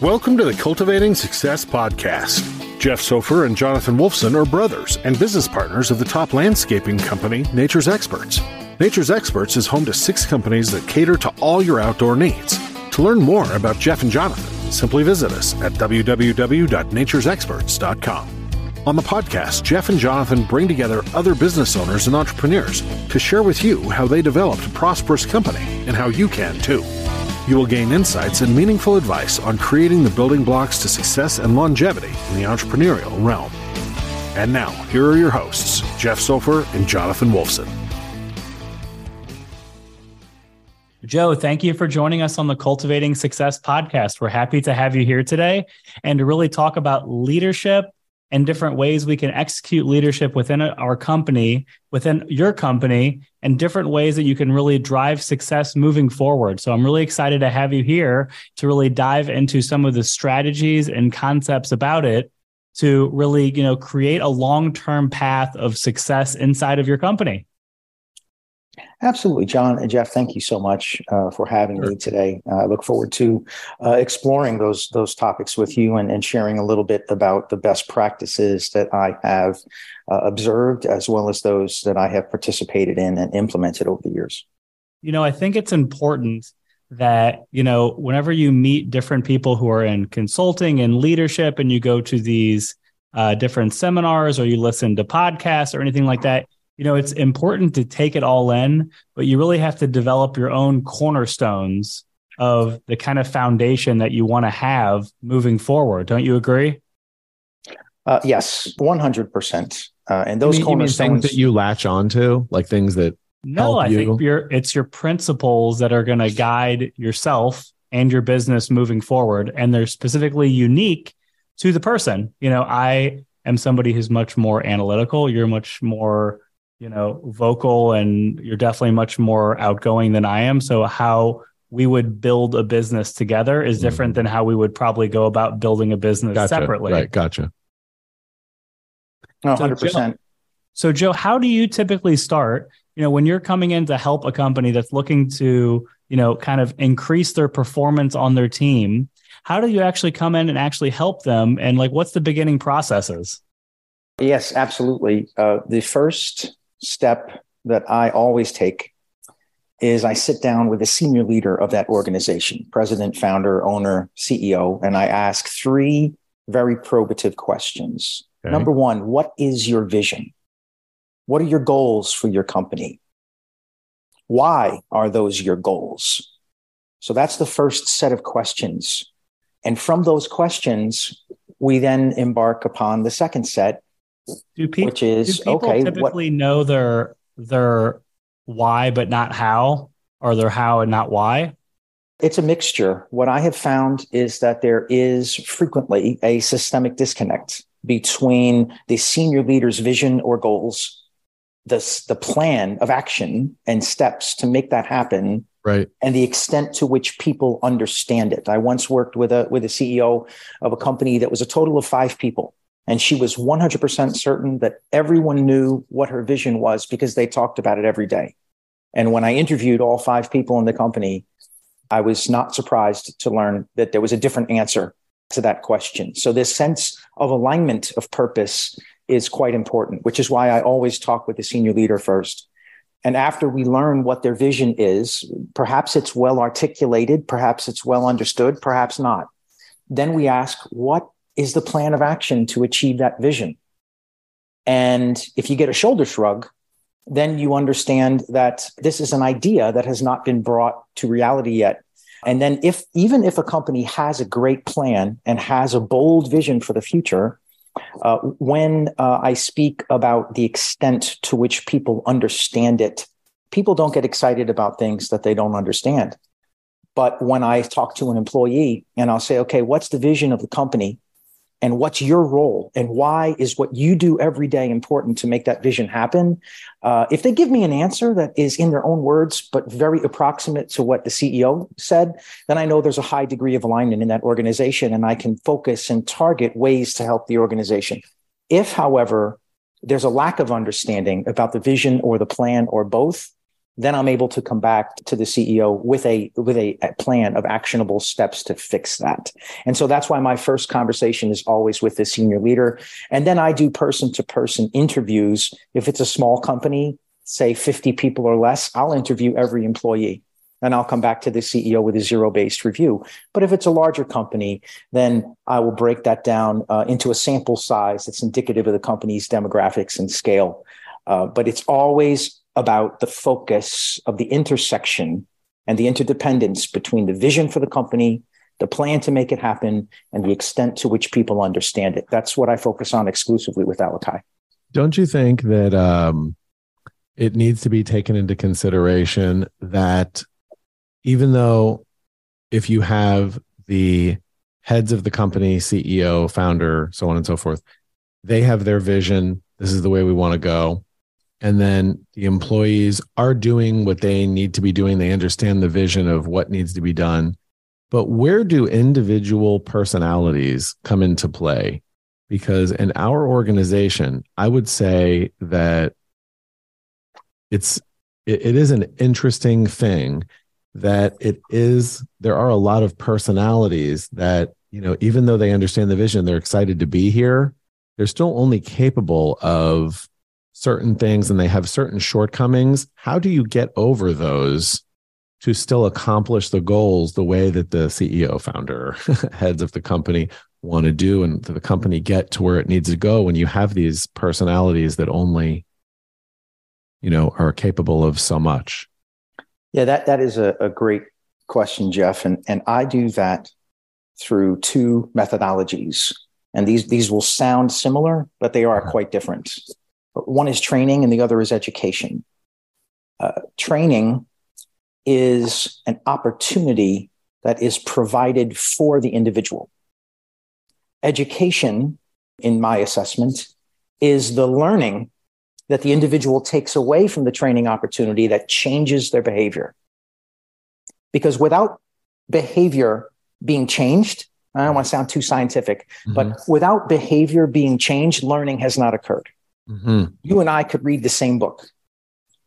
Welcome to the Cultivating Success Podcast. Jeff Sofer and Jonathan Wolfson are brothers and business partners of the top landscaping company, Nature's Experts. Nature's Experts is home to six companies that cater to all your outdoor needs. To learn more about Jeff and Jonathan, simply visit us at www.naturesexperts.com. On the podcast, Jeff and Jonathan bring together other business owners and entrepreneurs to share with you how they developed a prosperous company and how you can too. You will gain insights and meaningful advice on creating the building blocks to success and longevity in the entrepreneurial realm. And now, here are your hosts, Jeff Sofer and Jonathan Wolfson. Joe, thank you for joining us on the Cultivating Success podcast. We're happy to have you here today and to really talk about leadership and different ways we can execute leadership within our company, within your company, and different ways that you can really drive success moving forward. So I'm really excited to have you here to really dive into some of the strategies and concepts about it to really, you know, create a long-term path of success inside of your company. Absolutely, John and Jeff. Thank you so much uh, for having sure. me today. Uh, I look forward to uh, exploring those those topics with you and, and, sharing a little bit about the best practices that I have uh, observed, as well as those that I have participated in and implemented over the years. You know, I think it's important that you know whenever you meet different people who are in consulting and leadership, and you go to these uh, different seminars or you listen to podcasts or anything like that you know, it's important to take it all in, but you really have to develop your own cornerstones of the kind of foundation that you want to have moving forward. Don't you agree? Uh, yes, 100%. Uh, and those you mean, cornerstones you mean things that you latch onto, like things that no, I you? think your it's your principles that are going to guide yourself and your business moving forward, and they're specifically unique to the person. You know, I am somebody who's much more analytical. You're much more you know, vocal and you're definitely much more outgoing than I am. So how we would build a business together is different mm-hmm. than how we would probably go about building a business gotcha. separately. Right. Gotcha. No, 100%. So Joe, so Joe, how do you typically start, you know, when you're coming in to help a company that's looking to, you know, kind of increase their performance on their team? How do you actually come in and actually help them? And like, what's the beginning processes? Yes, absolutely. Uh, the first step that I always take is I sit down with a senior leader of that organization, president, founder, owner, CEO, and I ask three very probative questions. Okay. Number one, what is your vision? What are your goals for your company? Why are those your goals? So that's the first set of questions. And from those questions, we then embark upon the second set, do people, which is do okay. Typically, what, know their their why, but not how, or their how and not why. It's a mixture. What I have found is that there is frequently a systemic disconnect between the senior leader's vision or goals, the, the plan of action and steps to make that happen, right. and the extent to which people understand it. I once worked with a with a CEO of a company that was a total of five people. And she was 100% certain that everyone knew what her vision was because they talked about it every day. And when I interviewed all five people in the company, I was not surprised to learn that there was a different answer to that question. So, this sense of alignment of purpose is quite important, which is why I always talk with the senior leader first. And after we learn what their vision is, perhaps it's well articulated, perhaps it's well understood, perhaps not. Then we ask, what is the plan of action to achieve that vision. And if you get a shoulder shrug, then you understand that this is an idea that has not been brought to reality yet. And then if even if a company has a great plan and has a bold vision for the future, uh, when uh, I speak about the extent to which people understand it, people don't get excited about things that they don't understand. But when I talk to an employee and I'll say, okay, what's the vision of the company? And what's your role and why is what you do every day important to make that vision happen? Uh, if they give me an answer that is in their own words but very approximate to what the ceo said then i know there's a high degree of alignment in that organization and i can focus and target ways to help the organization. If however there's a lack of understanding about the vision or the plan or both then I'm able to come back to the CEO with a with a, a, plan of actionable steps to fix that. And so that's why my first conversation is always with the senior leader. And then I do person to person interviews. If it's a small company, say 50 people or less, I'll interview every employee and I'll come back to the CEO with a zero based review. But if it's a larger company, then I will break that down uh, into a sample size that's indicative of the company's demographics and scale. Uh, but it's always about the focus of the intersection and the interdependence between the vision for the company, the plan to make it happen, and the extent to which people understand it. That's what I focus on exclusively with Alakai. Don't you think that um, it needs to be taken into consideration that even though if you have the heads of the company, CEO, founder, so on and so forth, they have their vision. This is the way we want to go and then the employees are doing what they need to be doing. They understand the vision of what needs to be done. But where do individual personalities come into play? Because in our organization i would say that it's it, it is an interesting thing that it is there are a lot of personalities that you know even though they understand the vision they're excited to be here they're still only capable of certain things and they have certain shortcomings, how do you get over those to still accomplish the goals the way that the CEO, founder, heads of the company want to do and the company get to where it needs to go when you have these personalities that only you know are capable of so much? Yeah that that is a, a great question jeff. And and i do that through two methodologies. And these these will sound similar but they are uh-huh. quite different one is training and the other is education. Uh, training is an opportunity that is provided for the individual. Education, in my assessment, is the learning that the individual takes away from the training opportunity that changes their behavior. Because without behavior being changed, I don't want to sound too scientific, mm-hmm. but without behavior being changed, learning has not occurred. Mm-hmm. You and I could read the same book.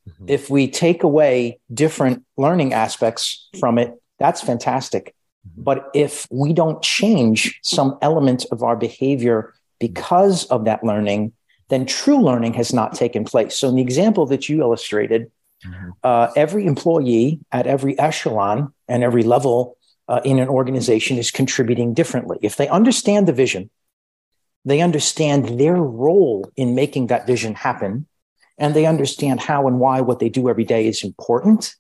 Mm-hmm. If we take away different learning aspects from it, that's fantastic. Mm-hmm. But if we don't change some element of our behavior because of that learning, then true learning has not taken place. So, in the example that you illustrated, mm-hmm. uh, every employee at every echelon and every level uh, in an organization is contributing differently. If they understand the vision, they understand their role in making that vision happen, and they understand how and why what they do every day is important.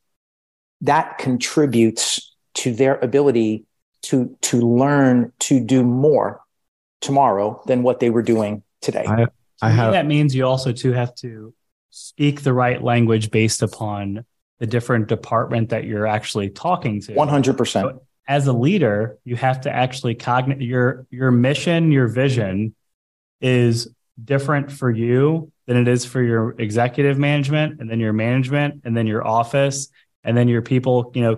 That contributes to their ability to, to learn to do more tomorrow than what they were doing today. I, I have, that means you also too have to speak the right language based upon the different department that you're actually talking to. 100%. So as a leader, you have to actually cognate your your mission, your vision is different for you than it is for your executive management and then your management and then your office and then your people, you know,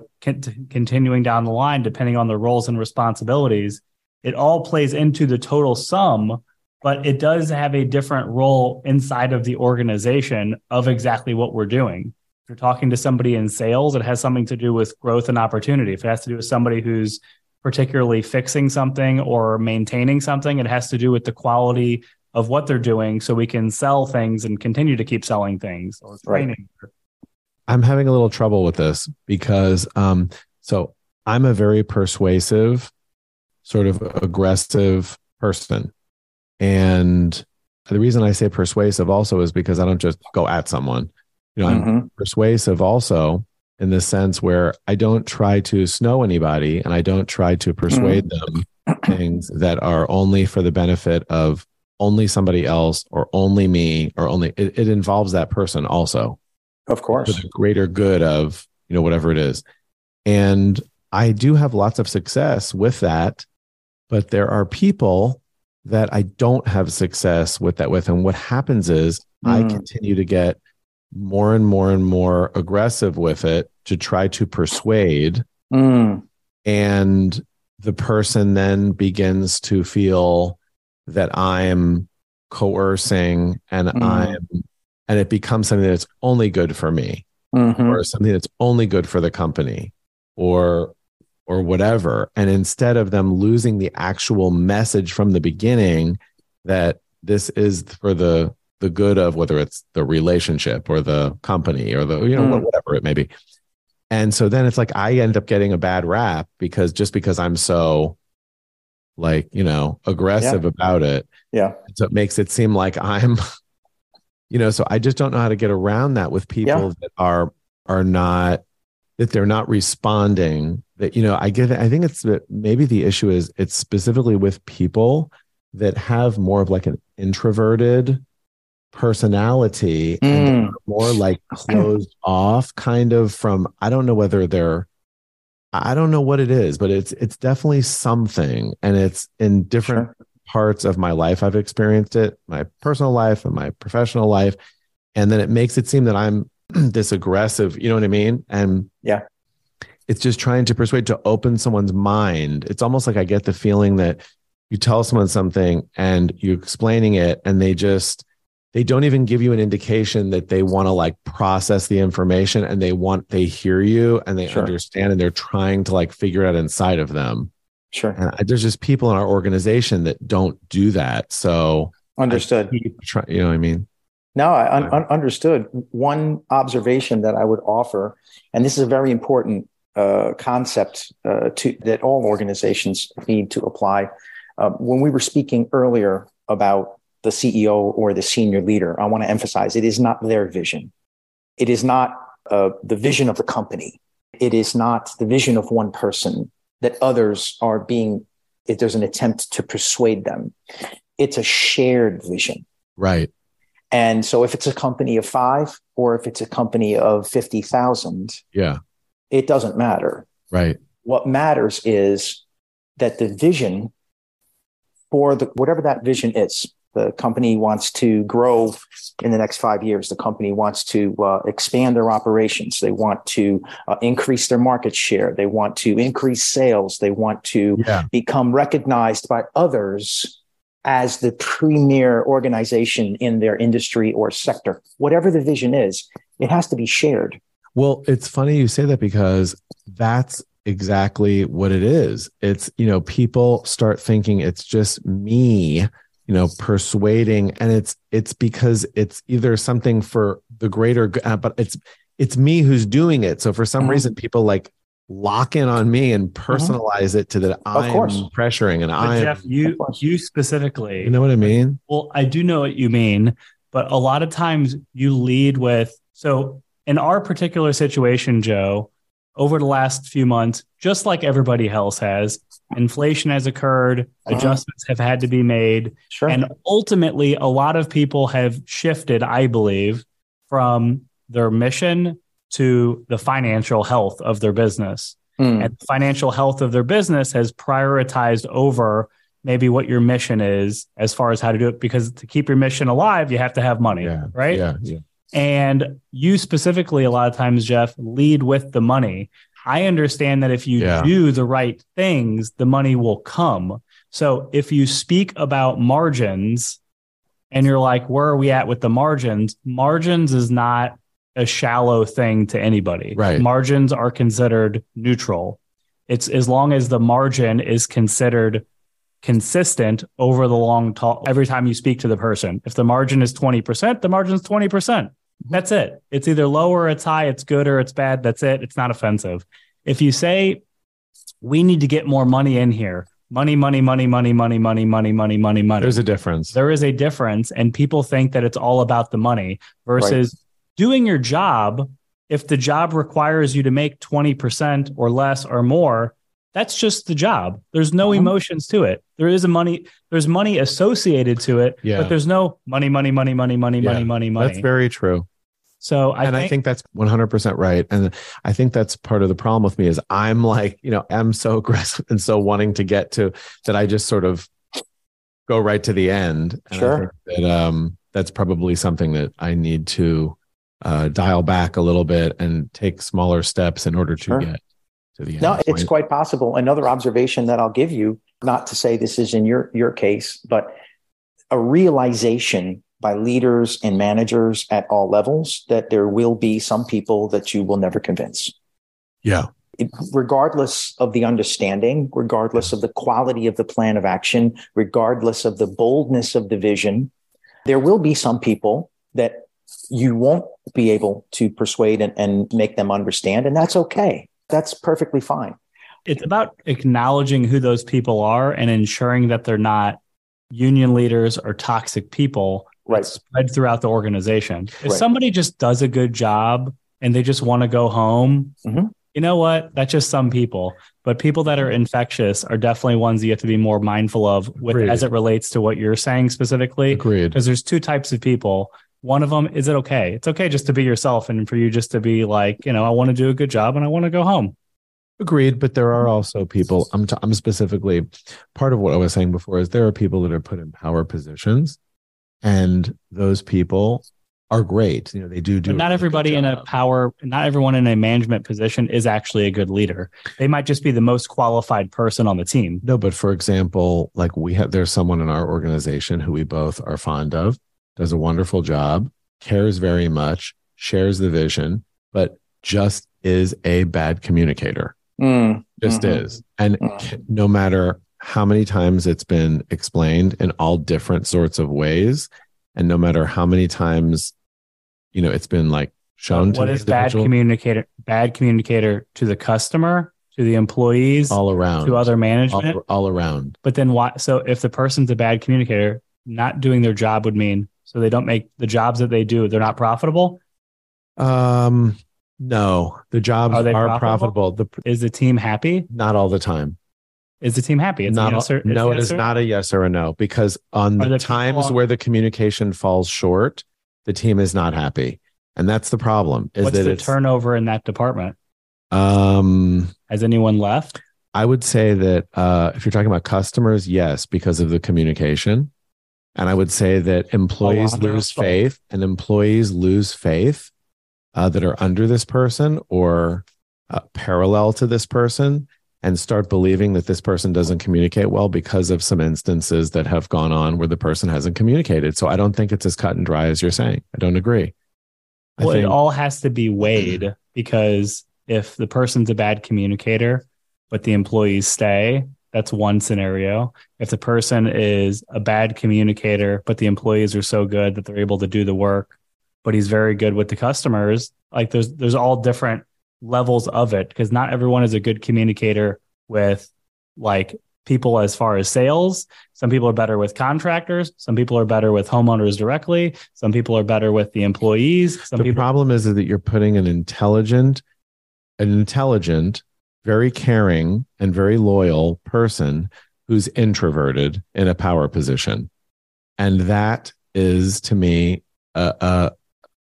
continuing down the line depending on the roles and responsibilities. It all plays into the total sum, but it does have a different role inside of the organization of exactly what we're doing if you're talking to somebody in sales, it has something to do with growth and opportunity. If it has to do with somebody who's particularly fixing something or maintaining something, it has to do with the quality of what they're doing so we can sell things and continue to keep selling things or training. Right. I'm having a little trouble with this because um, so I'm a very persuasive, sort of aggressive person. And the reason I say persuasive also is because I don't just go at someone. You know, mm-hmm. I'm persuasive also in the sense where I don't try to snow anybody and I don't try to persuade mm-hmm. them things that are only for the benefit of only somebody else or only me or only it, it involves that person also. Of course. For the greater good of, you know, whatever it is. And I do have lots of success with that, but there are people that I don't have success with that with. And what happens is mm. I continue to get more and more and more aggressive with it to try to persuade. Mm. And the person then begins to feel that I'm coercing and mm. I'm, and it becomes something that's only good for me. Mhm. or something that's only good for the company or or whatever and instead of them losing the actual message from the beginning that this is for the the good of whether it's the relationship or the company or the you know Mm. whatever it may be and so then it's like i end up getting a bad rap because just because i'm so like you know aggressive about it Yeah. so it makes it seem like i'm you know so i just don't know how to get around that with people Yeah. that are are not that they're not responding that you know i get i think it's that maybe the issue is it's specifically with people that have more of like an introverted personality Mm. more like closed off kind of from i don't know whether they're i don't know what it is but it's it's definitely something and it's in different Sure. parts of my life I've experienced it, my personal life and my professional life. And then it makes it seem that I'm this aggressive, you know what I mean? And Yeah. it's just trying to persuade to open someone's mind. It's almost like I get the feeling that you tell someone something and you're explaining it and they just they don't even give you an indication that they want to like process the information and they want they hear you and they Sure. understand and they're trying to like figure it out inside of them Sure. and I, there's just people in our organization that don't do that. So Understood. Try, you know what I mean? No, I un- un- understood. One observation that I would offer, and this is a very important uh, concept uh, to that all organizations need to apply. Uh, when we were speaking earlier about the CEO or the senior leader, I want to emphasize it is not their vision. It is not uh, the vision of the company. It is not the vision of one person that others are being. If there's an attempt to persuade them, it's a shared vision. Right. And so if it's a company of five or if it's a company of 50,000, Yeah. it doesn't matter. Right. What matters is that the vision for the, whatever that vision is, the company wants to grow in the next five years. The company wants to uh, expand their operations. They want to uh, increase their market share. They want to increase sales. They want to Yeah. become recognized by others as the premier organization in their industry or sector. Whatever the vision is, it has to be shared. Well, it's funny you say that because that's exactly what it is. It's, you know, people start thinking it's just me, you know, persuading and it's it's because it's either something for the greater uh, but it's it's me who's doing it. So for some Mhm. reason people like lock in on me and personalize it to that I'm course. pressuring and I'm Jeff, you you specifically, you know what I mean? Well, I do know what you mean, but a lot of times you lead with so in our particular situation, Joe, over the last few months, just like everybody else has, inflation has occurred, Uh-huh. adjustments have had to be made, Sure. and ultimately a lot of people have shifted, I believe, from their mission to the financial health of their business Mm, and the financial health of their business has prioritized over maybe what your mission is as far as how to do it because to keep your mission alive you have to have money Yeah. right Yeah. Yeah. And you specifically a lot of times jeff lead with the money. I understand that if you Yeah. do the right things the money will come. So if you speak about margins and you're like where are we at with the margins? Margins is not a shallow thing to anybody. Right. margins are considered neutral. It's as long as the margin is considered consistent over the long talk every time you speak to the person. If the margin is 20% the margin is 20% that's it it's either low or it's high it's good or it's bad that's it it's not offensive if you say we need to get more money in here money money money money money money money money money money There's a difference. there is a difference and people think that it's all about the money versus doing your job if the job requires you to make 20% or less or more that's just the job there's no Uh-huh. emotions to it there is a money there's money associated to it Yeah. but there's no money money money money money Yeah. money money money That's very true. So I and think, I think that's 100% right. And I think that's part of the problem with me is I'm like, you know, I'm so aggressive and so wanting to get to that I just sort of go right to the end. And I Sure. think that um, that's probably something that I need to uh, dial back a little bit and take smaller steps in order to Sure. get to the end. No, it's quite possible. Another observation that I'll give you, not to say this is in your your case, but a realization by leaders and managers at all levels that there will be some people that you will never convince. Yeah. It, regardless of the understanding, regardless of the quality of the plan of action, regardless of the boldness of the vision, there will be some people that you won't be able to persuade and, and make them understand. And that's okay. That's perfectly fine. It's about acknowledging who those people are and ensuring that they're not union leaders or toxic people right. spread throughout the organization. If Right. somebody just does a good job and they just want to go home, Mhm. you know what? That's just some people. But people that are infectious are definitely ones you have to be more mindful of with Agreed. as it relates to what you're saying specifically. Agreed. Because there's two types of people. One of them is it okay? It's okay just to be yourself and for you just to be like, you know, I want to do a good job and I want to go home. Agreed, but there are also people. I'm t- I'm specifically part of what I was saying before is there are people that are put in power positions, and those people are great. You know, they do do. But a not good everybody in a power, not everyone in a management position is actually a good leader. They might just be the most qualified person on the team. No, but for example, like we have, there's someone in our organization who we both are fond of, does a wonderful job, cares very much, shares the vision, but just is a bad communicator. Mm, just Mhm. is and c- no matter how many times it's been explained in all different sorts of ways and no matter how many times you know it's been like shown to what is bad communicator? Bad communicator to the customer, to the employees, all around to other management. all, all around But then why? So if the person's a bad communicator, not doing their job would mean so they don't make the jobs that they do. They're not profitable. um no the jobs Are are, profitable? profitable? the Is the team happy? not all the time Is the team happy? It's a not yes all- or- no it's it is yes or- not a yes or a no because on the the times where the communication falls short the team is not happy and that's the problem is What's that the turnover in that department? um Has anyone left? I would say that uh, if you're talking about customers, yes, because of the communication. And I would say that employees lose faith and employees lose faith uh, that are under this person or uh, parallel to this person and start believing that this person doesn't communicate well because of some instances that have gone on where the person hasn't communicated. So I don't think it's as cut and dry as you're saying. I don't agree. Well, it all has to be weighed because if the person's a bad communicator, but the employees stay, that's one scenario. If the person is a bad communicator, but the employees are so good that they're able to do the work, but he's very good with the customers, like there's there's all different levels of it because not everyone is a good communicator with like people as far as sales. Some people are better with contractors. Some people are better with homeowners directly. Some people are better with the employees. Some the people problem is that you're putting an intelligent an intelligent very caring and very loyal person who's introverted in a power position and that is to me a, a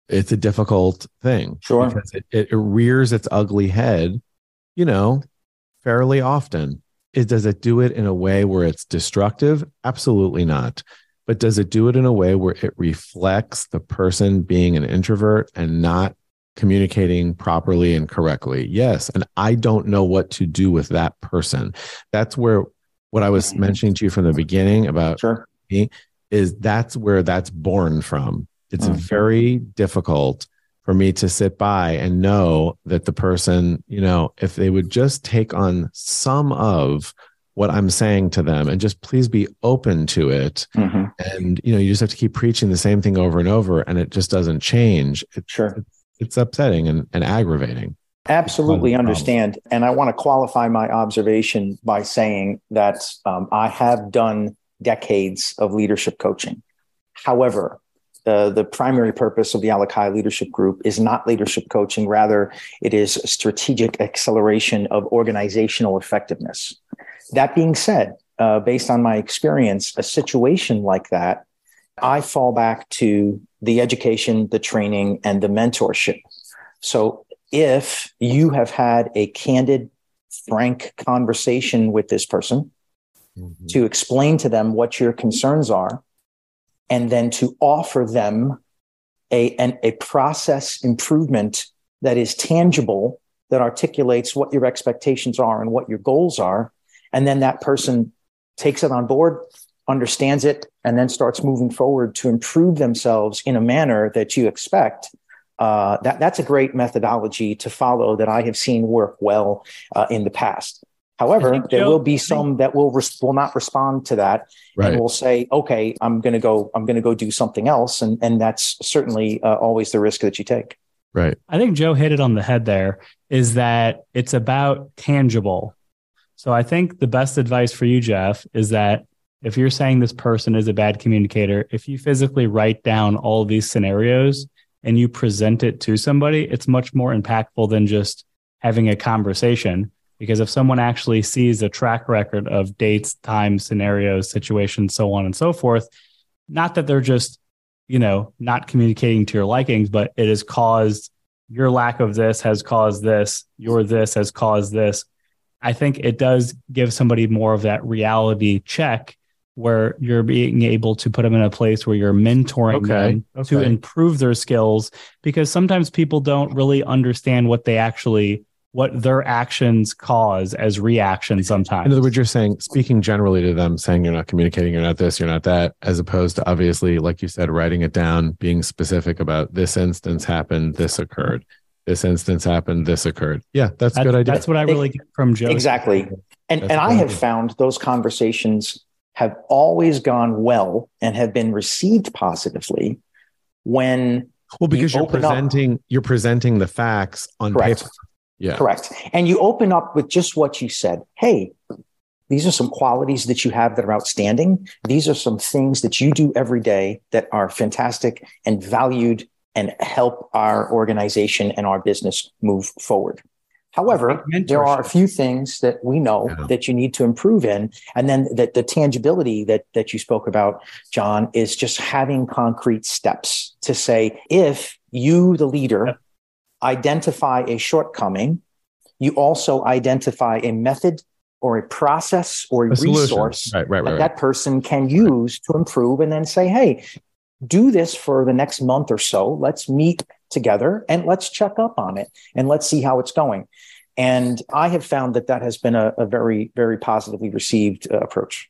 it's a difficult thing Sure. because it, it, it rears its ugly head you know fairly often is does it do it in a way where it's destructive absolutely not but does it do it in a way where it reflects the person being an introvert and not communicating properly and correctly yes and i don't know what to do with that person that's where what i was Mhm. mentioning to you from the beginning about Sure. is that's where that's born from. It's Mhm. very difficult for me to sit by and know that the person, you know, if they would just take on some of what I'm saying to them and just please be open to it. Mhm. And, you know, you just have to keep preaching the same thing over and over and it just doesn't change. It, Sure. it's upsetting and, and aggravating. Absolutely understand. And I want to qualify my observation by saying that um, I have done decades of leadership coaching. However, the, the primary purpose of the Alakai Leadership Group is not leadership coaching. Rather, it is strategic acceleration of organizational effectiveness. That being said, uh, based on my experience, a situation like that, I fall back to the education, the training, and the mentorship. So if you have had a candid, frank conversation with this person to explain to them what your concerns are, and then to offer them a, an, a process improvement that is tangible, that articulates what your expectations are and what your goals are. And then that person takes it on board understands it, and then starts moving forward to improve themselves in a manner that you expect, uh, that that's a great methodology to follow that I have seen work well uh, in the past. However, think, there Joe, will be some that will res- will not respond to that Right. and will say, "Okay, I'm going to go. I'm going to go do something else," and and that's certainly uh, always the risk that you take. Right. I think Joe hit it on the head there is that it's about tangible. So I think the best advice for you, Jeff, is that if you're saying this person is a bad communicator, if you physically write down all of these scenarios and you present it to somebody, it's much more impactful than just having a conversation. Because if someone actually sees a track record of dates, times, scenarios, situations, so on and so forth, not that they're just you know, not communicating to your likings, but it has caused your lack of this has caused this, your this has caused this. I think it does give somebody more of that reality check where you're being able to put them in a place where you're mentoring Okay, them to improve their skills because sometimes people don't really understand what they actually what their actions cause as reactions sometimes. In other words, you're saying, speaking generally to them, saying you're not communicating, you're not this, you're not that, as opposed to obviously, like you said, writing it down, being specific about this instance happened, this occurred, this instance happened, this occurred. Yeah, that's, a that's, good idea. that's what I really get from Joe. Exactly. And That's and I have do. found those conversations have always gone well and have been received positively when well, because you you're open up- presenting, you're presenting the facts on Correct. paper. Yeah. Correct. And you open up with just what you said. Hey, these are some qualities that you have that are outstanding. These are some things that you do every day that are fantastic and valued and help our organization and our business move forward. However, there are a few things that we know Yeah. that you need to improve in. And then that the tangibility that, that you spoke about, John, is just having concrete steps to say, if you, the leader. Identify a shortcoming, you also identify a method or a process or a, A resource Right, right, that right. that person can use to improve and then say, hey, do this for the next month or so. Let's meet together and let's check up on it and let's see how it's going. And I have found that that has been a, a very, very positively received uh, approach.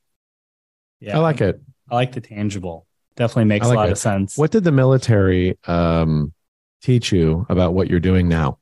Yeah, I like it. I like the tangible. Definitely makes I a like lot it. of sense. What did the military um, teach you about what you're doing now?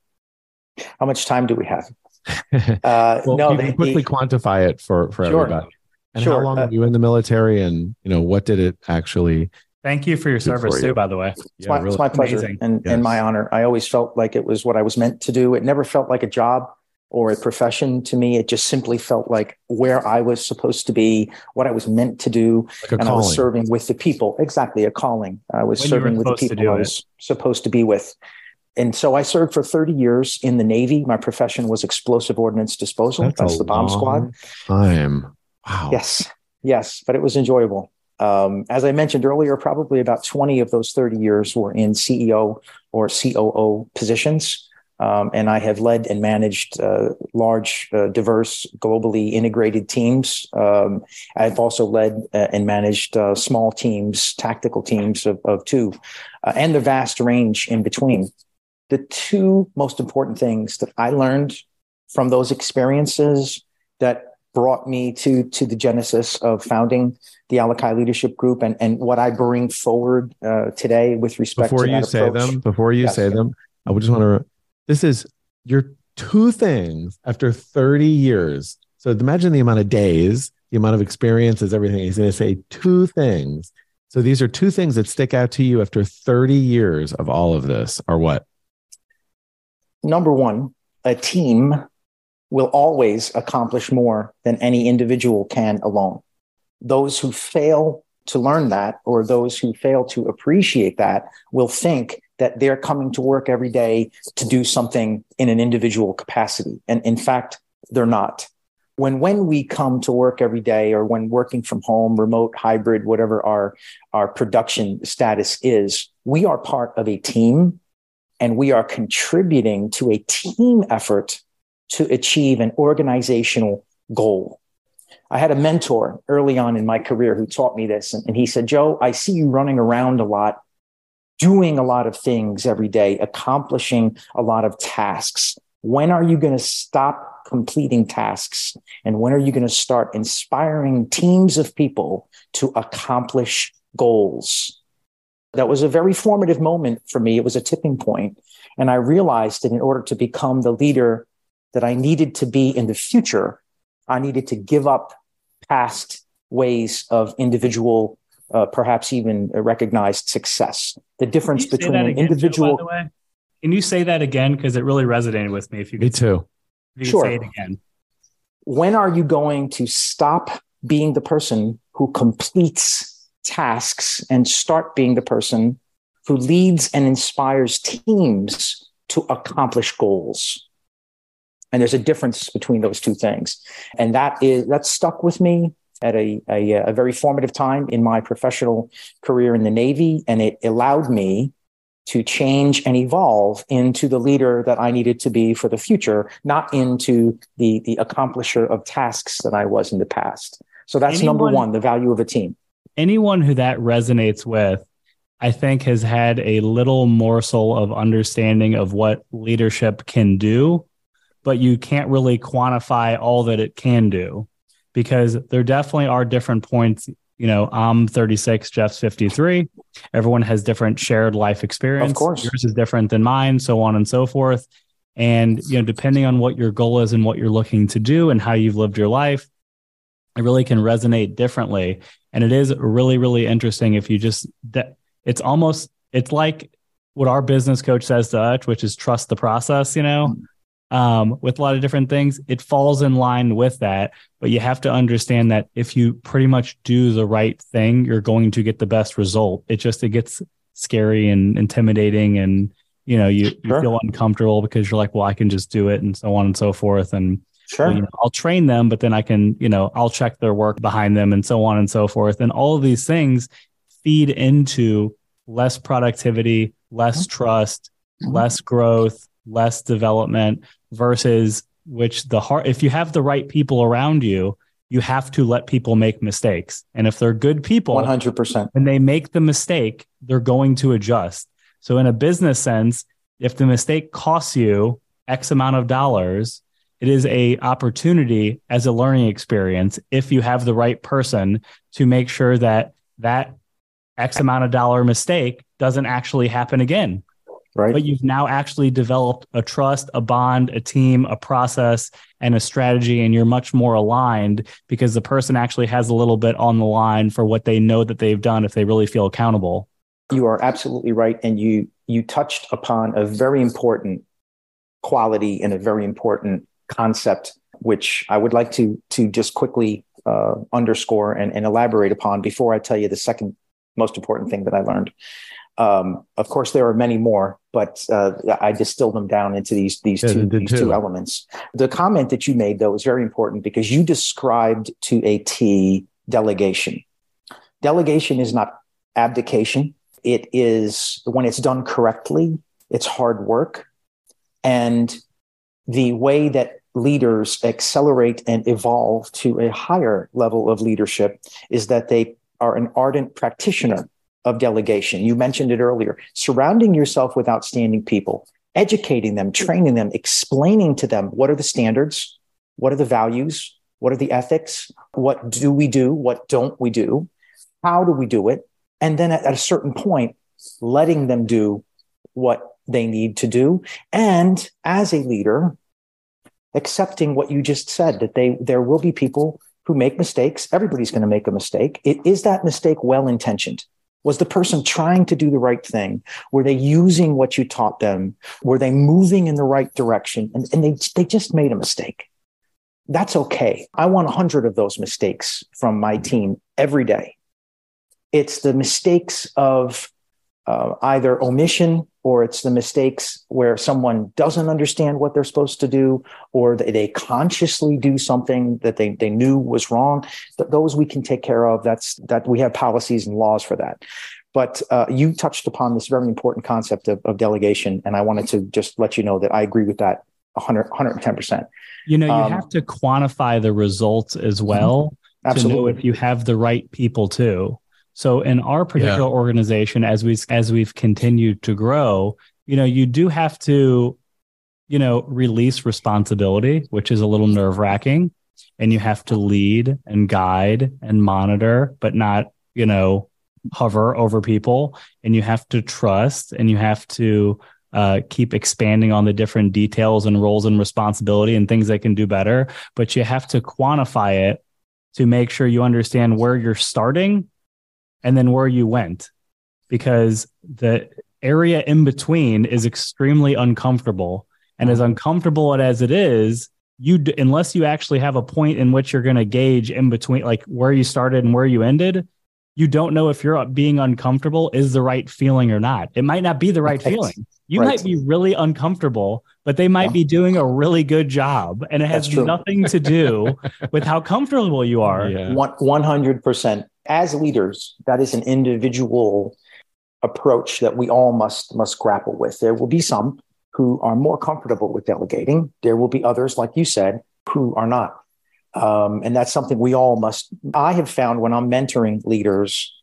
How much time do we have? Uh, well, no, you the- can quickly the- quantify it for for Sure. everybody. And Sure. how long Uh, were you in the military? And you know what did it actually? Thank you for your Good for service you. too, by the way. It's, my, really- it's my pleasure and, Yes. and my honor. I always felt like it was what I was meant to do. It never felt like a job or a profession to me. It just simply felt like where I was supposed to be, what I was meant to do. like a and I was serving with the people. Exactly, a calling. I was When serving with the people do I it. was supposed to be with. And so I served for 30 years in the Navy. My profession was explosive ordnance disposal. That's, a the bomb squad. long Time. Wow. Yes, yes, but it was enjoyable. Um, as I mentioned earlier, probably about 20 of those 30 years were in CEO or COO positions. Um, and I have led and managed uh, large, uh, diverse, globally integrated teams. Um, I've also led uh, and managed uh, small teams, tactical teams of, of two, uh, and the vast range in between. The two most important things that I learned from those experiences that brought me to to the genesis of founding the Alakai Leadership Group and and what I bring forward uh, today with respect Before to you say approach. them, before you Yes. say them, I would just want to. This is your two things after 30 years. So imagine the amount of days, the amount of experiences, everything. He's going to say two things. So these are two things that stick out to you after 30 years of all of this. Are what? Number one, a team will always accomplish more than any individual can alone. Those who fail to learn that or those who fail to appreciate that will think that they're coming to work every day to do something in an individual capacity. And in fact, they're not. When when we come to work every day or when working from home, remote, hybrid, whatever our, our production status is, we are part of a team and we are contributing to a team effort to achieve an organizational goal. I had a mentor early on in my career who taught me this, and, he said, Joe, I see you running around a lot, doing a lot of things every day, accomplishing a lot of tasks. When are you going to stop completing tasks? And when are you going to start inspiring teams of people to accomplish goals? That was a very formative moment for me. It was a tipping point. And I realized that in order to become the leader that I needed to be in the future, I needed to give up past ways of individual, uh, perhaps even recognized success. The difference between an again, individual. Joe, Can you say that again? Because it really resonated with me. If you me too. If you sure. say it again. When are you going to stop being the person who completes tasks and start being the person who leads and inspires teams to accomplish goals. And there's a difference between those two things. And that is that stuck with me at a, a, a very formative time in my professional career in the Navy. And it allowed me to change and evolve into the leader that I needed to be for the future, not into the, the accomplisher of tasks that I was in the past. So that's Anyone, number one, the value of a team anyone who that resonates with, I think has had a little morsel of understanding of what leadership can do, but you can't really quantify all that it can do because there definitely are different points. You know, I'm 36, Jeff's 53. Everyone has different shared life experience. Of course. Yours is different than mine, so on and so forth. And, you know, depending on what your goal is and what you're looking to do and how you've lived your life, it really can resonate differently. And it is really, really interesting if you just, it's almost, it's like what our business coach says to us, which is trust the process, you know, mm-hmm. Um, with a lot of different things. It falls in line with that. But you have to understand that if you pretty much do the right thing, you're going to get the best result. It just, it gets scary and intimidating and, you know, you, sure. you feel uncomfortable because you're like, well, I can just do it and so on and so forth. And, Sure. You know, I'll train them, but then I can, you know, I'll check their work behind them and so on and so forth. And all of these things feed into less productivity, less trust, less growth, less development versus which the heart, if you have the right people around you, you have to let people make mistakes. And if they're good people, 100%. when they make the mistake, they're going to adjust. So, in a business sense, if the mistake costs you X amount of dollars, it is a opportunity as a learning experience if you have the right person to make sure that that x amount of dollar mistake doesn't actually happen again right but you've now actually developed a trust a bond a team a process and a strategy and you're much more aligned because the person actually has a little bit on the line for what they know that they've done if they really feel accountable you are absolutely right and you you touched upon a very important quality and a very important concept, which I would like to to just quickly uh, underscore and, and, elaborate upon before I tell you the second most important thing that I learned. Um, of course, there are many more, but uh, I distilled them down into these these yeah, two these two elements. The comment that you made, though, is very important because you described to a T delegation. Delegation is not abdication. It is when it's done correctly. It's hard work, and the way that leaders accelerate and evolve to a higher level of leadership is that they are an ardent practitioner of delegation. You mentioned it earlier, surrounding yourself with outstanding people, educating them, training them, explaining to them what are the standards, what are the values, what are the ethics, what do we do, what don't we do, how do we do it, and then at, a certain point, letting them do what they need to do. And as a leader, accepting what you just said that they there will be people who make mistakes. Everybody's going to make a mistake. It, is that mistake well intentioned? Was the person trying to do the right thing? Were they using what you taught them? Were they moving in the right direction? And, and they, they just made a mistake. That's okay. I want a hundred of those mistakes from my team every day. It's the mistakes of uh, either omission or it's the mistakes where someone doesn't understand what they're supposed to do or they, they consciously do something that they, they knew was wrong Th- those we can take care of. That's that we have policies and laws for that. But uh, you touched upon this very important concept of, of, delegation and i wanted to just let you know that i agree with that 100 110% you know you um, have to quantify the results as well absolutely. to know if you have the right people too so in our particular yeah. organization, as we as we've continued to grow, you know, you do have to you know, release responsibility, which is a little nerve wracking. And you have to lead and guide and monitor, but not, you know, hover over people. And you have to trust and you have to uh, keep expanding on the different details and roles and responsibility and things they can do better. But you have to quantify it to make sure you understand where you're starting and then where you went because the area in between is extremely uncomfortable and as uncomfortable as it is you unless you actually have a point in which you're going to gauge in between like where you started and where you ended you don't know if you're uh, being uncomfortable is the right feeling or not it might not be the right, right. feeling you right. might be really uncomfortable but they might yeah. be doing a really good job and it has nothing to do with how comfortable you are yeah. 100% as leaders that is an individual approach that we all must must grapple with there will be some who are more comfortable with delegating. There will be others, like you said, who are not. Um, and that's something we all must. I have found when I'm mentoring leaders,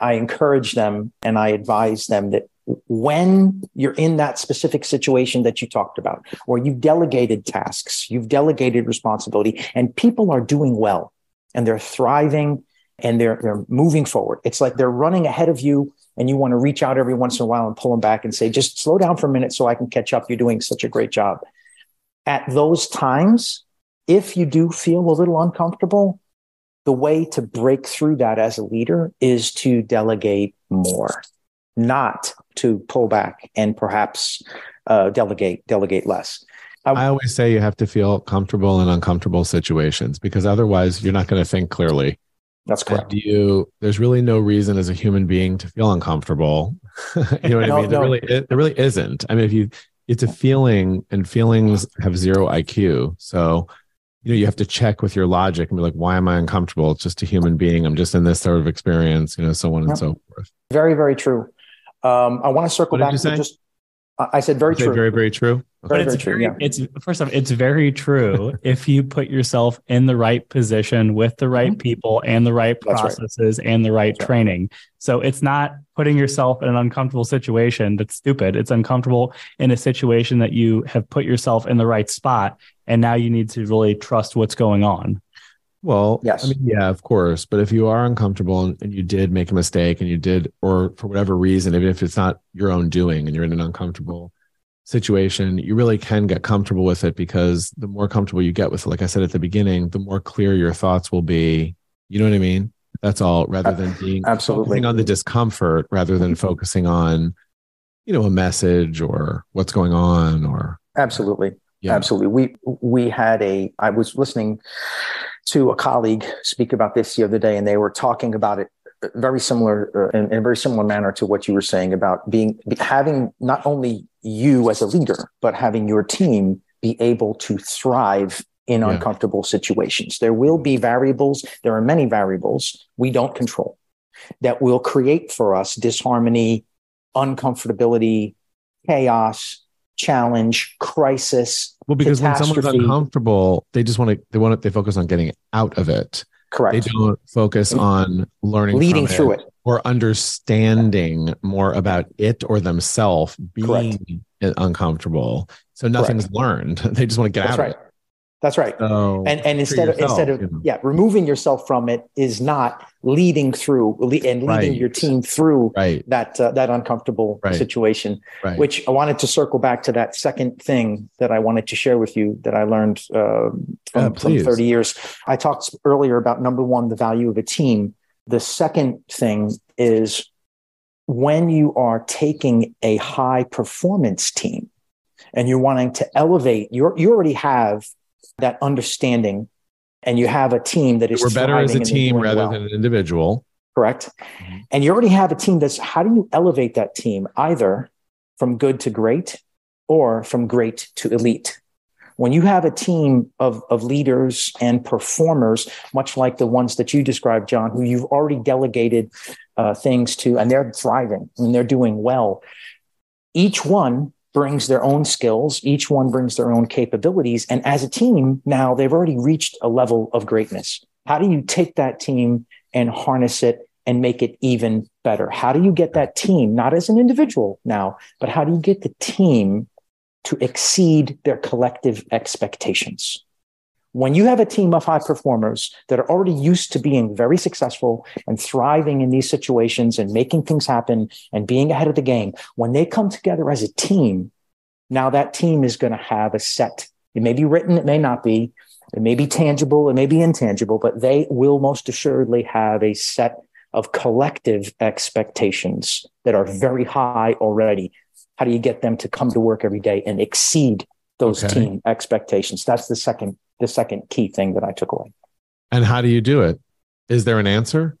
I encourage them and I advise them that when you're in that specific situation that you talked about, where you've delegated tasks, you've delegated responsibility, and people are doing well and they're thriving and they're, they're moving forward. It's like they're running ahead of you and you want to reach out every once in a while and pull them back and say, just slow down for a minute so I can catch up. You're doing such a great job. At those times, if you do feel a little uncomfortable, the way to break through that as a leader is to delegate more, not to pull back and perhaps uh, delegate delegate less. I, I always say you have to feel comfortable in uncomfortable situations because otherwise you're not going to think clearly. That's correct. And you, there's really no reason as a human being to feel uncomfortable. you know what no, I mean? No. There really, it, there really isn't. I mean, if you, it's a feeling, and feelings have zero IQ. So, you know, you have to check with your logic and be like, why am I uncomfortable? It's just a human being. I'm just in this sort of experience, you know, so on yep. and so forth. Very, very true. Um, I want to circle back to just I said very true. Very, very true. But it's very, yeah. it's first off, it's very true if you put yourself in the right position with the right mm-hmm. people and the right processes right. and the right that's training. Right. So it's not putting yourself in an uncomfortable situation that's stupid. It's uncomfortable in a situation that you have put yourself in the right spot. And now you need to really trust what's going on. Well, yes. I mean, yeah, of course. But if you are uncomfortable and, and, you did make a mistake and you did, or for whatever reason, even if it's not your own doing and you're in an uncomfortable situation, you really can get comfortable with it because the more comfortable you get with it, like I said at the beginning, the more clear your thoughts will be. You know what I mean? That's all rather than being absolutely on the discomfort rather than focusing on, you know, a message or what's going on or absolutely. Yeah. Absolutely. We we had a I was listening to a colleague speak about this the other day, and they were talking about it very similar uh, in, in, a very similar manner to what you were saying about being having not only you as a leader, but having your team be able to thrive in yeah. uncomfortable situations. There will be variables. There are many variables we don't control that will create for us disharmony, uncomfortability, chaos, challenge, crisis. Well, because when someone's uncomfortable, they just want to they want to they focus on getting out of it. Correct. They don't focus mm-hmm. on learning, leading through it, it, or understanding more about it or themselves being Correct. uncomfortable. So nothing's Correct. learned. They just want to get That's out right. of it. That's right. So and and instead yourself, of instead of you know. yeah, removing yourself from it is not leading through and leading right. your team through right. that uh, that uncomfortable right. situation. Which I wanted to circle back to that second thing that I wanted to share with you that I learned uh, from, yeah, from 30 years. I talked earlier about number one, the value of a team. The second thing is when you are taking a high performance team and you're wanting to elevate, you you already have that understanding and you have a team that is we're better as a team rather well. than an individual correct mm-hmm. and you already have a team that's how do you elevate that team either from good to great or from great to elite when you have a team of, of leaders and performers much like the ones that you described john who you've already delegated uh, things to and they're thriving and they're doing well each one brings their own skills, each one brings their own capabilities. And as a team, now they've already reached a level of greatness. How do you take that team and harness it and make it even better? How do you get that team, not as an individual now, but how do you get the team to exceed their collective expectations. When you have a team of high performers that are already used to being very successful and thriving in these situations and making things happen and being ahead of the game, when they come together as a team, now that team is going to have a set. It may be written, it may not be, it may be tangible, it may be intangible, but they will most assuredly have a set of collective expectations that are very high already. How do you get them to come to work every day and exceed those okay. team expectations? That's the second the second key thing that I took away. And how do you do it? Is there an answer?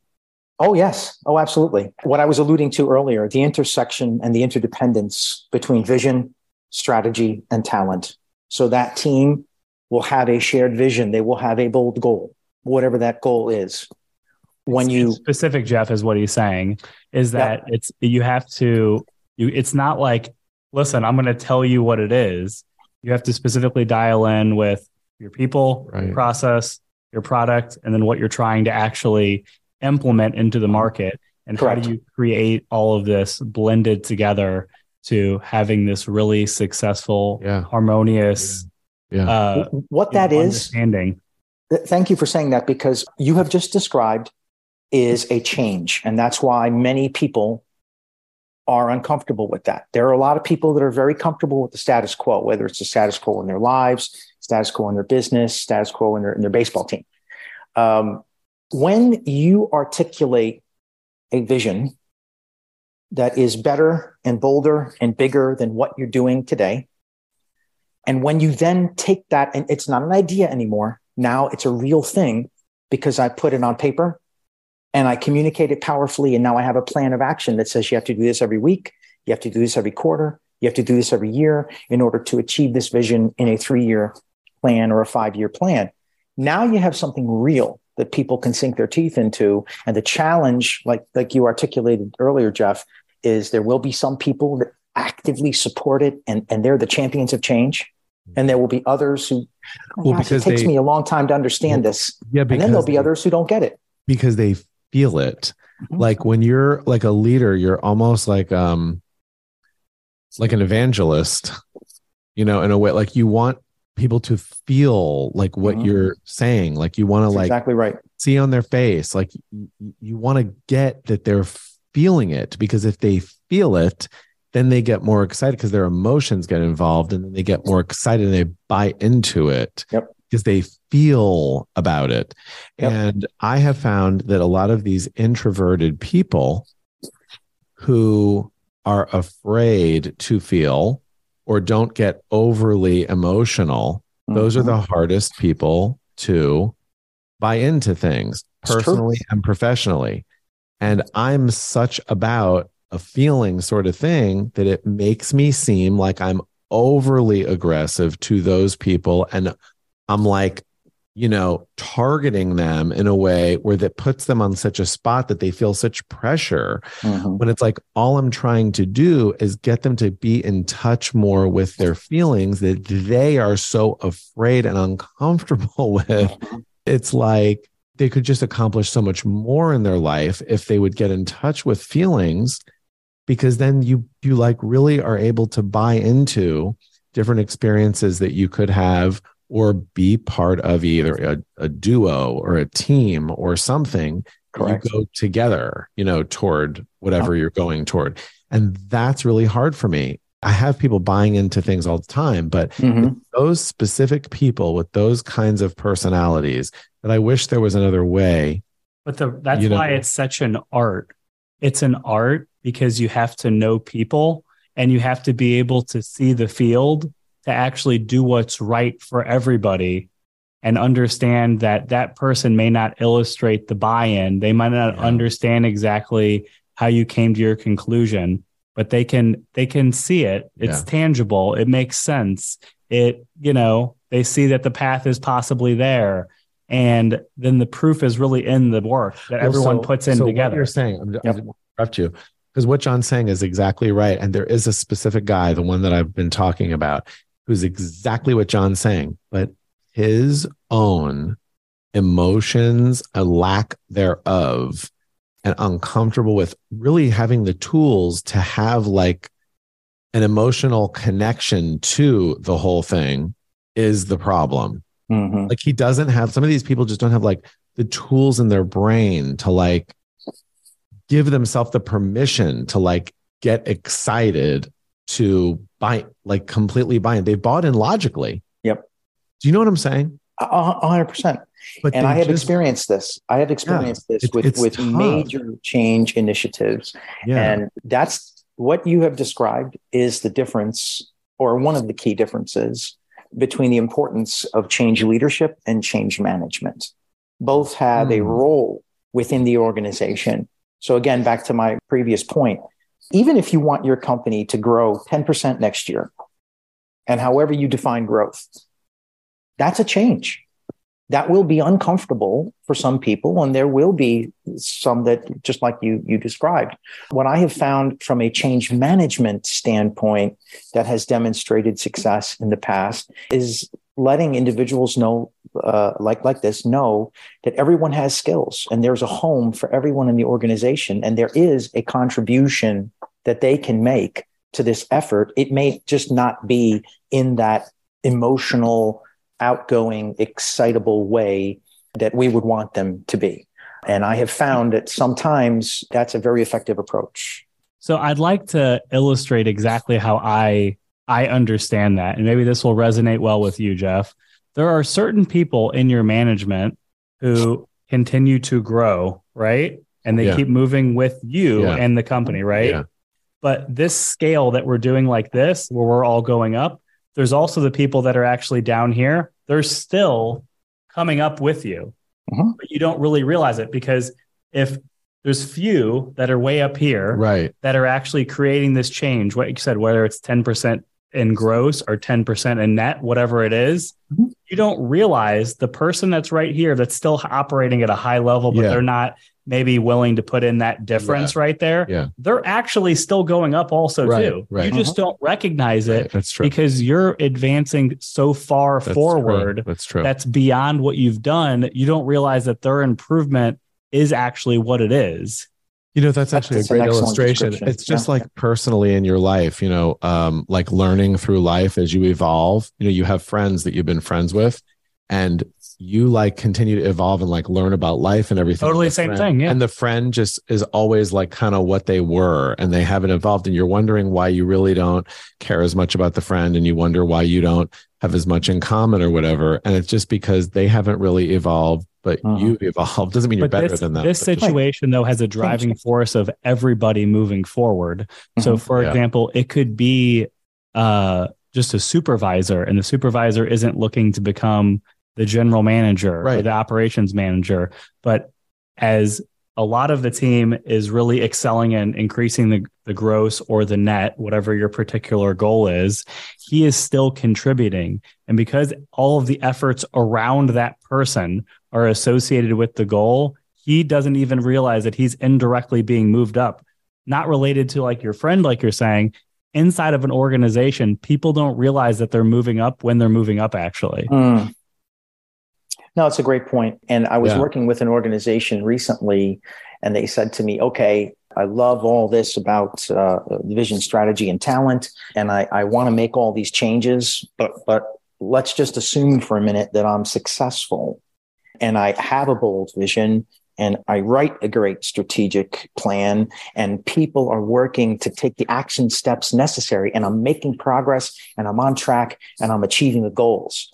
Oh, yes. Oh, absolutely. What I was alluding to earlier, the intersection and the interdependence between vision, strategy, and talent. So that team will have a shared vision. They will have a bold goal, whatever that goal is. When you specific, Jeff, is what he's saying is that yeah. it's you have to you. It's not like, listen, I'm going to tell you what it is. You have to specifically dial in with your people, right. your process, your product, and then what you're trying to actually implement into the market. And Correct. how do you create all of this blended together to having this really successful, yeah. harmonious, yeah. yeah. Uh, what that is understanding. Thank you for saying that because you have just described is a change. And that's why many people are uncomfortable with that. There are a lot of people that are very comfortable with the status quo, whether it's the status quo in their lives, status quo in their business, status quo in their, in their baseball team. Um, when you articulate a vision that is better and bolder and bigger than what you're doing today, and when you then take that, and it's not an idea anymore, now it's a real thing because I put it on paper and I communicate it powerfully. And now I have a plan of action that says you have to do this every week, you have to do this every quarter, you have to do this every year in order to achieve this vision in a three year plan or a five year plan. Now you have something real that people can sink their teeth into. And the challenge, like, like you articulated earlier, Jeff, is there will be some people that actively support it and, and they're the champions of change. And there will be others who, oh well, gosh, it takes they, me a long time to understand this. Yeah, and then there'll be others who don't get it. Because they feel it. Mm-hmm. Like when you're like a leader, you're almost like um like an evangelist, you know, in a way like you want people to feel like what mm-hmm. you're saying like you want to like exactly right see on their face like you, want to get that they're feeling it because if they feel it then they get more excited because their emotions get involved and then they get more excited and they buy into it yep. because they feel about it yep. and i have found that a lot of these introverted people who are afraid to feel or don't get overly emotional, mm-hmm. those are mm-hmm. the hardest people to buy into things personally and professionally. And I'm such about a feeling sort of thing that it makes me seem like I'm overly aggressive to those people. And I'm like, you know, targeting them in a way where that puts them on such a spot that they feel such pressure. Mm-hmm. When it's like, all I'm trying to do is get them to be in touch more with their feelings that they are so afraid and uncomfortable with. Mm-hmm. It's like they could just accomplish so much more in their life if they would get in touch with feelings because then you you like really are able to buy into different experiences that you could have or be part of either a, a duo or a team or something Correct. you go together you know toward whatever oh. you're going toward and that's really hard for me i have people buying into things all the time but mm-hmm. those specific people with those kinds of personalities that i wish there was another way but the, that's you know, why it's such an art it's an art because you have to know people and you have to be able to see the field to actually do what's right for everybody and understand that that person may not illustrate the buy-in they might not yeah. understand exactly how you came to your conclusion but they can they can see it it's yeah. tangible it makes sense it you know they see that the path is possibly there and then the proof is really in the work that well, everyone so, puts in so together you're saying i'm, yep. Interrupt you because what john's saying is exactly right and there is a specific guy the one that i've been talking about who's exactly what John's saying, but his own emotions, a lack thereof, and uncomfortable with really having the tools to have like an emotional connection to the whole thing is the problem. Mhm. Like he doesn't have some of these people just don't have like the tools in their brain to like give themselves the permission to like get excited to buy like completely buy in. They bought in logically. Yep. Do you know what I'm saying? Hundred percent. But And I have just- experienced this. I have experienced this it's- with, with tough. major change initiatives. Yeah. And that's what you have described is the difference, or one of the key differences between the importance of change leadership and change management. Both have a Hmm. role within the organization. So, again, back to my previous point, even if you want your company to grow 10% next year, and however you define growth, that's a change. That will be uncomfortable for some people and there will be some that just like you you described. What i have found from a change management standpoint that has demonstrated success in the past is letting individuals know uh, like like this know that everyone has skills and there's a home for everyone in the organization and there is a contribution that they can make to this effort it may just not be in that emotional outgoing, excitable way that we would want them to be. And I have found that sometimes that's a very effective approach. So I'd like to illustrate exactly how I I understand that, and maybe this will resonate well with you, Jeff. There are certain people in your management who continue to grow, right? And they Yeah. keep moving with you Yeah. and the company, right? Yeah. But this scale that we're doing like this, where we're all going up, there's also the people that are actually down here. They're still coming up with you, Mhm. but you don't really realize it because if there's few that are way up here Right. that are actually creating this change, what you said, whether it's 10% in gross or 10% in net, whatever it is, Mhm. you don't realize the person that's right here that's still operating at a high level, but Yeah. they're not maybe willing to put in that difference right there. Yeah. They're actually still going up also Right, too. right. You just don't recognize it Right. That's true. because you're advancing so far That's forward True. That's true. that's beyond what you've done. You don't realize that their improvement is actually what it is. You know, that's actually That's a great illustration. It's just Yeah. like personally in your life, you know, um, like learning through life as you evolve. You know, you have friends that you've been friends with, and you like continue to evolve and like learn about life and everything. Totally the same friend- thing, yeah. And the friend just is always like kind of what they were, and they haven't evolved. And you're wondering why you really don't care as much about the friend, and you wonder why you don't have as much in common or whatever. And it's just because they haven't really evolved, but Mhm. you've evolved. Doesn't mean you're But better this, than them. this just- situation, though, has a driving force of everybody moving forward. So, Mhm. for Yeah. example, it could be uh, just a supervisor, and the supervisor isn't looking to become the general manager or Right. the operations manager, but as a lot of the team is really excelling and increasing the, the gross or the net, whatever your particular goal is, he is still contributing. And because all of the efforts around that person are associated with the goal, he doesn't even realize that he's indirectly being moved up. Not related to like your friend, like you're saying, inside of an organization, people don't realize that they're moving up when they're moving up, actually. Mm. No, it's a great point. And I was Yeah. working with an organization recently, and they said to me, okay, I love all this about uh, vision, strategy, and talent, and I, I want to make all these changes, but but let's just assume for a minute that I'm successful, and I have a bold vision, and I write a great strategic plan, and people are working to take the action steps necessary, and I'm making progress, and I'm on track, and I'm achieving the goals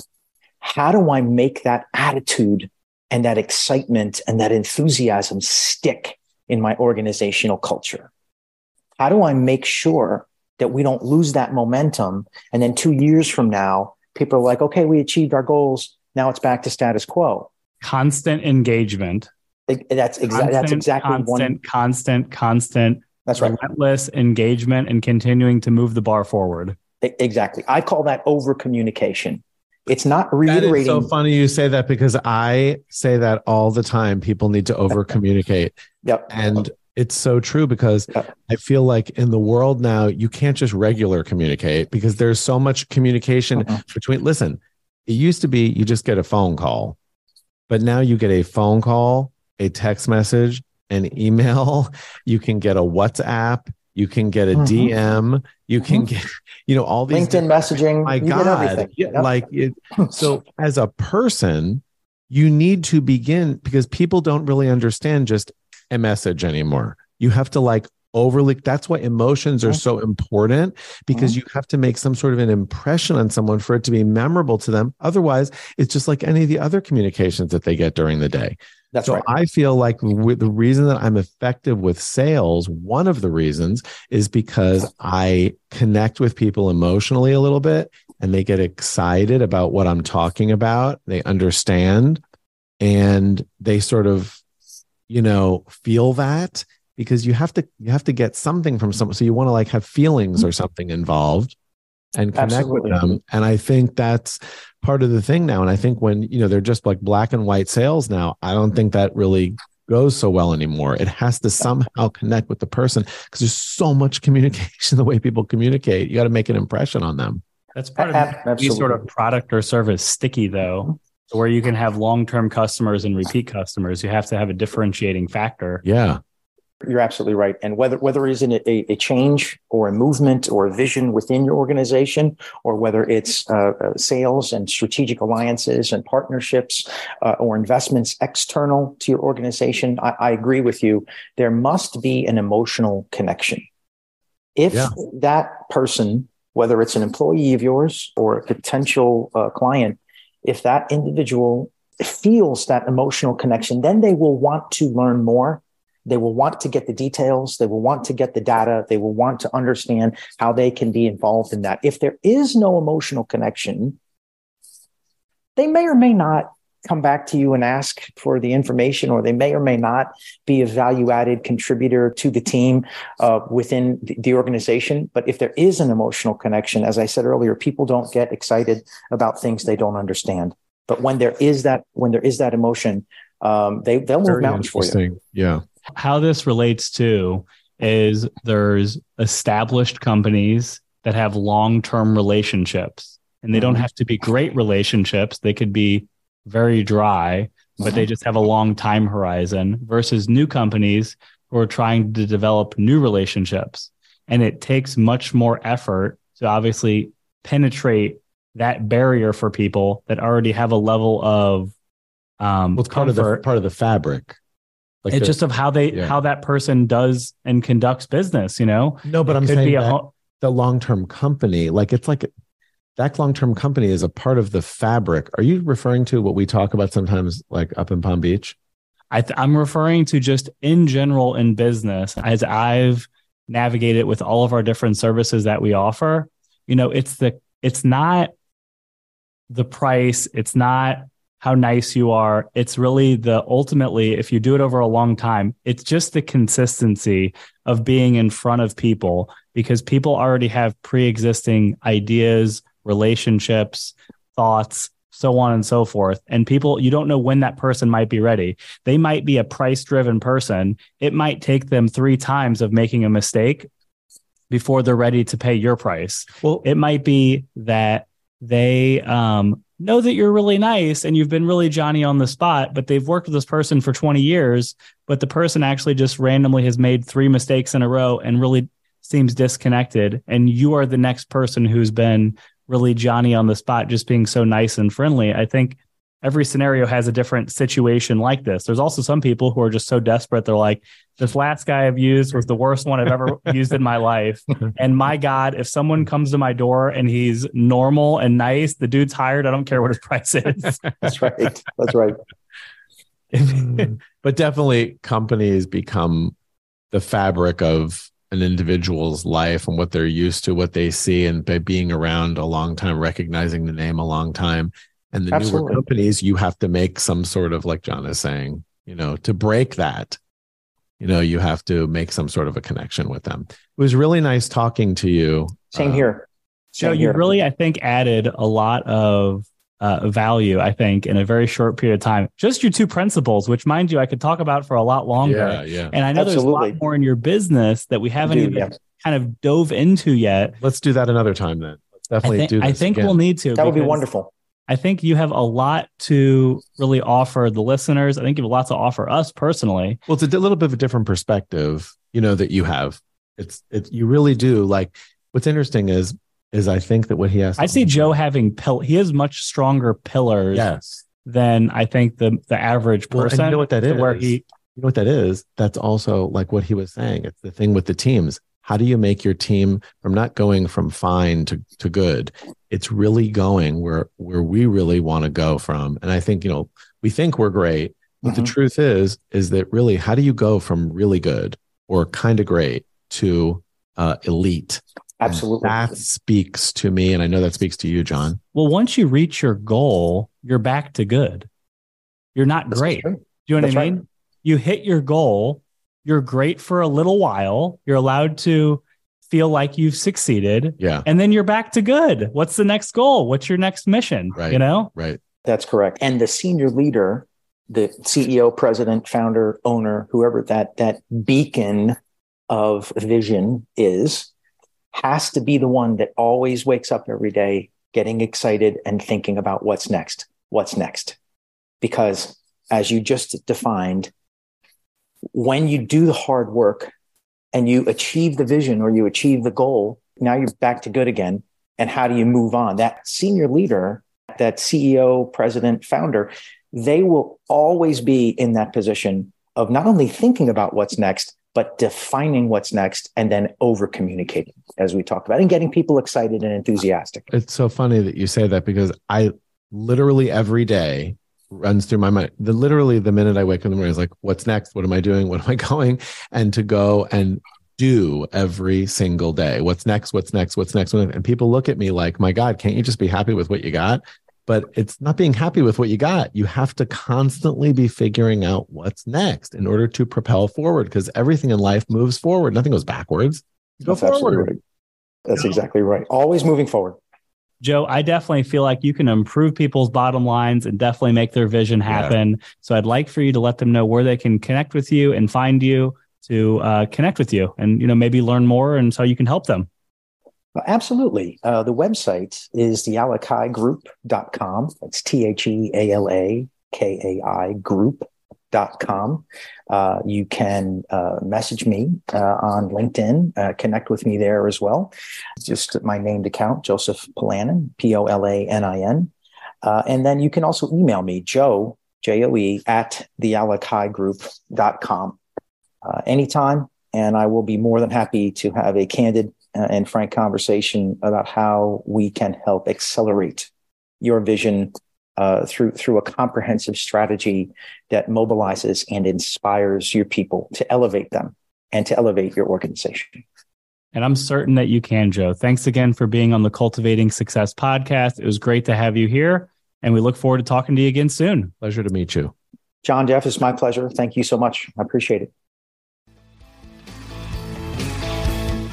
how do I make that attitude and that excitement and that enthusiasm stick in my organizational culture? How do I make sure that we don't lose that momentum? And then two years from now, people are like, okay, we achieved our goals. Now it's back to status quo. Constant engagement. It- That's exactly that's exactly constant, one. constant, constant, That's right. relentless engagement and continuing to move the bar forward. Exactly. I call that over communication. It's not That reiterating. is so funny you say that because I say that all the time. People need to over communicate. Yep. And it's so true because Yeah. I feel like in the world now, you can't just regular communicate because there's so much communication Mhm. between. Listen, it used to be you just get a phone call, but now you get a phone call, a text message, an email. You can get a WhatsApp. You can get a Mhm. DM. You can get, you know, all these LinkedIn messaging. my you God. everything. Yep. Like it, so as a person, you need to begin because people don't really understand just a message anymore. You have to like overly that's why emotions are mm-hmm. so important because mm-hmm. you have to make some sort of an impression on someone for it to be memorable to them. Otherwise, it's just like any of the other communications that they get during the day. That's so right. I feel like the reason that I'm effective with sales, one of the reasons is because I connect with people emotionally a little bit and they get excited about what I'm talking about. They understand and they sort of, you know, feel that because you have to you have to get something from someone. So you want to like have feelings or something involved and connect Absolutely. with them. And I think that's part of the thing now. And I think when, you know, they're just like black and white sales now, I don't think that really goes so well anymore. It has to somehow connect with the person because there's so much communication the way people communicate. You got to make an impression on them. That's part of Ab- any sort of product or service sticky though, where you can have long-term customers and repeat customers. You have to have a differentiating factor. Yeah. You're absolutely right. And whether whether it's in a, a change or a movement or a vision within your organization, or whether it's uh, uh, sales and strategic alliances and partnerships uh, or investments external to your organization, I, I agree with you. There must be an emotional connection. If Yeah. that person, whether it's an employee of yours or a potential uh, client, if that individual feels that emotional connection, then they will want to learn more they will want to get the details. They will want to get the data. They will want to understand how they can be involved in that. If there is no emotional connection, they may or may not come back to you and ask for the information, or they may or may not be a value added contributor to the team uh, within the, organization. But if there is an emotional connection, as I said earlier, people don't get excited about things they don't understand. But when there is that, when there is that emotion, um, they they'll move Very mountains for you. Yeah. How this relates to is there's established companies that have long-term relationships and they don't Mhm. have to be great relationships. They could be very dry, but they just have a long time horizon versus new companies who are trying to develop new relationships. And it takes much more effort to obviously penetrate that barrier for people that already have a level of um, Well, it's part of the part of the fabric. Like it's the- just of how they yeah. how that person does and conducts business. You know, no, but It I'm could saying be a that ho- the long term company, like it's like that long term company is a part of the fabric. Are you referring to what we talk about sometimes, like up in Palm Beach? I th- I'm referring to just in general in business as I've navigated with all of our different services that we offer. You know, it's the it's not the price, it's not how nice you are. It's really the ultimately if you do it over a long time, it's just the consistency of being in front of people because people already have pre-existing ideas, relationships, thoughts, so on and so forth. And people, you don't know when that person might be ready. They might be a price driven person. It might take them three times of making a mistake before they're ready to pay your price. Well, It might be that they um, know that you're really nice and you've been really Johnny on the spot, but they've worked with this person for 20 years, but the person actually just randomly has made three mistakes in a row and really seems disconnected. And you are the next person who's been really Johnny on the spot, just being so nice and friendly. I think every scenario has a different situation like this. There's also some people who are just so desperate. They're like, this last guy I've used was the worst one I've ever used in my life. And my God, if someone comes to my door and he's normal and nice, the dude's hired. I don't care what his price is. That's right. That's right. but definitely companies become the fabric of an individual's life and what they're used to, what they see, and by being around a long time, recognizing the name a long time. And the Absolutely. newer companies, you have to make some sort of, like John is saying, you know, to break that, you know, you have to make some sort of a connection with them. It was really nice talking to you. Same Uh, here. Joe, Same you here. really, I think, added a lot of uh, value, I think, in a very short period of time. Just your two principles, which, mind you, I could talk about for a lot longer. Yeah, yeah. And I know there's a lot more in your business that we haven't do, even yeah. kind of dove into yet. Let's do that another time then. Let's I definitely think, do this. I think again. we'll need to. That would be wonderful. I think you have a lot to really offer the listeners. I think you have a lot to offer us personally. Well, it's a little bit of a different perspective, you know, that you have. It's it's you really do like. What's interesting is is I think that what he has. I see Joe having pill. He has much stronger pillars. Yes. Than I think the the average Well, person. and you know what that is? Where he You know what that is? That's also like what he was saying. It's the thing with the teams. How do you make your team from not going from fine to, to good? It's really going where where we really want to go from. And I think, you know, we think we're great, but the Mhm. truth is, is that really how do you go from really good or kind of great to uh, elite? And Absolutely. That speaks to me. And I know that speaks to you, John. well, once you reach your goal, you're back to good. You're not This is great. true. Do you know That's what I right. mean? You hit your goal, you're great for a little while. You're allowed to feel like you've succeeded, Yeah. and then you're back to good. What's the next goal? What's your next mission? Right. You know? Right. That's correct. And the senior leader, the CEO, president, founder, owner, whoever that that beacon of vision is, has to be the one that always wakes up every day getting excited and thinking about what's next. What's next? Because as you just defined, when you do the hard work and you achieve the vision or you achieve the goal, now you're back to good again. And how do you move on? That senior leader that CEO, president, founder, they will always be in that position of not only thinking about what's next, but defining what's next and then over communicating, as we talked about, and getting people excited and enthusiastic. It's so funny that you say that because I literally every day runs through my mind. The literally the minute I wake up in the morning is like, what's next? What am I doing? What am I going? And to go and do every single day. What's next? What's next? What's next? And people look at me like, my God, can't you just be happy with what you got? But it's not being happy with what you got. You have to constantly be figuring out what's next in order to propel forward because everything in life moves forward. Nothing goes backwards. You go That's absolutely forward. right. That's exactly right. Always moving forward. Joe, I definitely feel like you can improve people's bottom lines and definitely make their vision happen. So I'd like for you to let them know where they can connect with you and find you to uh, connect with you and you know maybe learn more and so you can help them. Absolutely. Uh, the website is thealakai.group.com. It's T H E A L A K A I group.com. Uh, you can uh, message me uh, on LinkedIn, uh, connect with me there as well. Just my named account, Joseph Polanin, P O L A N I N. Uh, and then you can also email me, Joe, J O E, at the thealakai.group.com uh, anytime. And I will be more than happy to have a candid uh, and frank conversation about how we can help accelerate your vision uh, through through a comprehensive strategy that mobilizes and inspires your people to elevate them and to elevate your organization. And I'm certain that you can, Joe. Thanks again for being on the Cultivating Success podcast. It was great to have you here. And we look forward to talking to you again soon. Pleasure to meet you. John Jeff, it's my pleasure. Thank you so much. I appreciate it.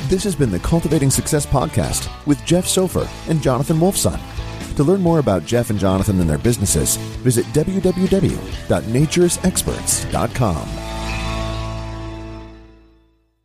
This has been the Cultivating Success Podcast with Jeff Sofer and Jonathan Wolfson. To learn more about Jeff and Jonathan and their businesses, visit www.naturesexperts.com.